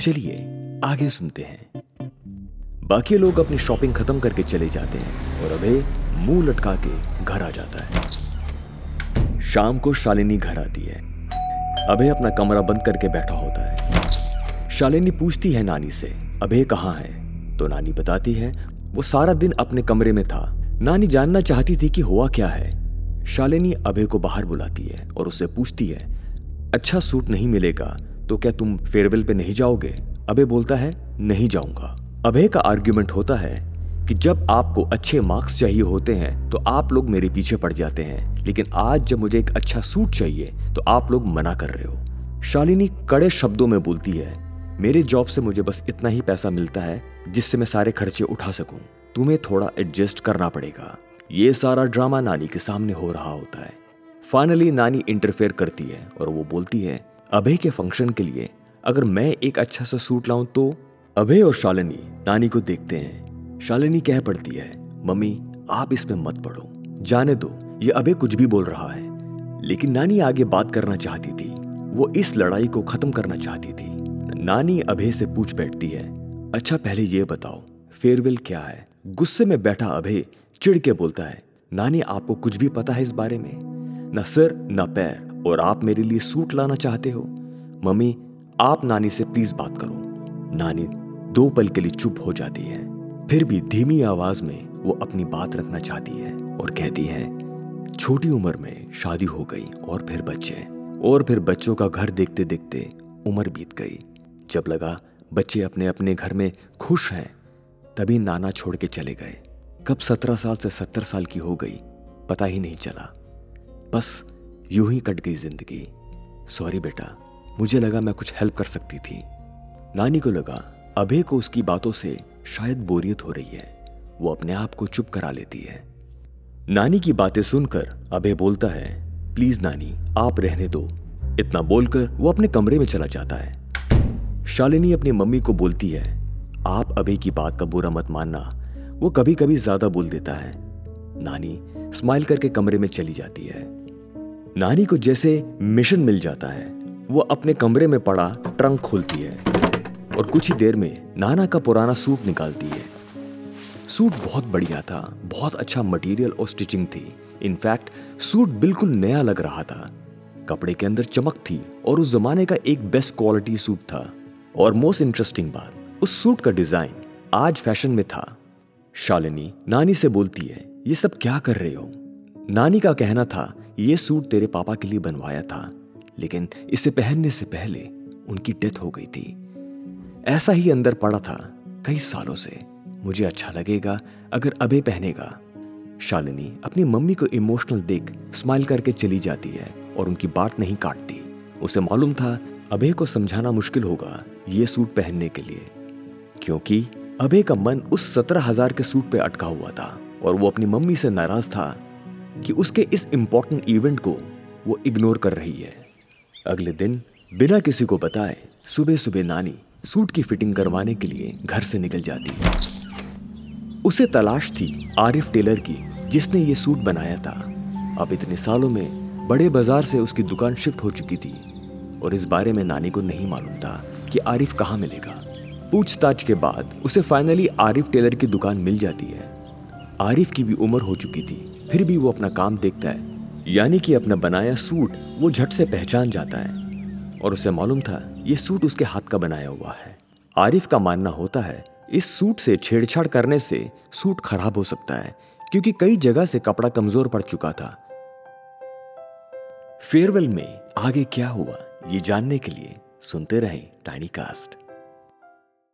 चलिए, आगे सुनते हैं। बाकी लोग अपनी शॉपिंग खत्म करके चले जाते हैं और अभय मुँह लटका के घर आ जाता है। शाम को शालिनी घर आती है। अभय अपना कमरा बंद करके बैठा होता है। शालिनी पूछती है नानी से अभय कहाँ है? तो नानी बताती है, वो सारा दिन अपने कमरे में था। नानी जानना चाहती थी कि हुआ क्या है? शालिनी अभय को बाहर बुलाती है और उससे पूछती है अच्छा सूट नहीं मिलेगा। तो क्या तुम फेयरवेल पे नहीं जाओगे? अभय बोलता है, नहीं जाऊँगा. अभय का आर्ग्यूमेंट होता है कि जब आपको अच्छे मार्क्स चाहिए होते हैं तो आप लोग मेरे पीछे पड़ जाते हैं। लेकिन आज जब मुझे एक अच्छा सूट चाहिए तो आप लोग मना कर रहे हो। शालिनी कड़े शब्दों में बोलती है, मेरे जॉब से मुझे बस इतना ही पैसा मिलता है, जिससे मैं सारे खर्चे उठा सकूँ। तुम्हें थोड़ा एडजस्ट करना पड़ेगा। ये सारा ड्रामा नानी के सामने हो रहा होता है। फाइनली नानी इंटरफेयर करती है और वो बोलती है अभय के फ़ंक्शन के लिए अगर मैं एक अच्छा सा सूट लाऊं तो अभय और शालिनी, नानी को देखते हैं। शालिनी कह पड़ती है, मम्मी, आप इसमें मत पढ़ो। जाने दो, ये अभय कुछ भी बोल रहा है। लेकिन नानी आगे बात करना चाहती थी। वो इस लड़ाई को खत्म करना चाहती थी। नानी अभय से पूछ बैठती है अच्छा पहले ये बताओ फेयरवेल क्या है? गुस्से में बैठा अभय चिढ़ के बोलता है, नानी, आपको कुछ भी पता है इस बारे में? न सिर, न पैर और आप मेरे लिए सूट लाना चाहते हो। मम्मी, आप नानी से प्लीज़ बात करो। नानी दो पल के लिए चुप हो जाती है। फिर भी धीमी आवाज़ में वो अपनी बात रखना चाहती है और कहती है, छोटी उम्र में शादी हो गई और फिर बच्चे और फिर बच्चों का घर देखते देखते उम्र बीत गई। जब लगा बच्चे अपने अपने घर में खुश हैं, तभी नाना छोड़ के चले गए। कब सत्रह साल से सत्तर साल की हो गई, पता ही नहीं चला। बस यूँ ही कट गई ज़िंदगी। सॉरी बेटा, मुझे लगा मैं कुछ हेल्प कर सकती थी। नानी को लगा, अभय को उसकी बातों से शायद बोरियत हो रही है। वो अपने आप को चुप करा लेती है। नानी की बातें सुनकर अभय बोलता है प्लीज़ नानी, आप रहने दो। इतना बोलकर वो अपने कमरे में चला जाता है। शालिनी अपनी मम्मी को बोलती है, आप अभय की बात का बुरा मत मानना। वो कभी कभी ज़्यादा बोल देता है। नानी स्माइल करके कमरे में चली जाती है। नानी को जैसे मिशन मिल जाता है। वो अपने कमरे में पड़ा, ट्रंक खोलती है। और कुछ ही देर में नाना का पुराना सूट निकालती है। सूट बहुत बढ़िया था, बहुत अच्छा मटेरियल और स्टिचिंग थी। इनफैक्ट, सूट बिल्कुल नया लग रहा था। कपड़े के अंदर चमक थी और उस जमाने का एक बेस्ट क्वालिटी सूट था। और मोस्ट इंटरेस्टिंग बात, उस सूट का डिज़ाइन आज फ़ैशन में था। शालिनी नानी से बोलती है, ये सब क्या कर रहे हो? नानी का कहना था ये सूट तेरे पापा के लिए बनवाया था, लेकिन इसे पहनने से पहले उनकी डेथ हो गई थी। ऐसा ही अंदर पड़ा था कई सालों से। मुझे अच्छा लगेगा अगर अबे पहनेगा। शालिनी अपनी मम्मी को इमोशनल देख स्माइल करके चली जाती है और उनकी बात नहीं काटती। उसे मालूम था अबे को समझाना मुश्किल होगा ये सूट पहनने के लिए। क्योंकि अबे का मन उस सत्रह हज़ार के सूट पे अटका हुआ था और वो अपनी मम्मी से नाराज़ था कि उसके इस इंपॉर्टेंट इवेंट को वो इग्नोर कर रही है। अगले दिन, बिना किसी को बताए सुबह सुबह नानी सूट की फिटिंग करवाने के लिए घर से निकल जाती है। उसे तलाश थी आरिफ टेलर की, जिसने ये सूट बनाया था। अब इतने सालों में बड़े बाज़ार से उसकी दुकान शिफ्ट हो चुकी थी और इस बारे में नानी को नहीं मालूम था कि आरिफ कहाँ मिलेगा। पूछताछ के बाद उसे फाइनली आरिफ टेलर की दुकान मिल जाती है। आरिफ की भी उम्र हो चुकी थी, फिर भी वो अपना काम देखता है। यानी कि अपना बनाया सूट, वो झट से पहचान जाता है। और उसे मालूम था, ये सूट उसके हाथ का बनाया हुआ है। आरिफ का मानना होता है, इस सूट से छेड़छाड़ करने से सूट खराब हो सकता है, क्योंकि कई जगह से कपड़ा कमज़ोर पड़ चुका था। फेयरवेल में आगे क्या हुआ, ये जानने के लिए सुनते रहें टाइनी कास्ट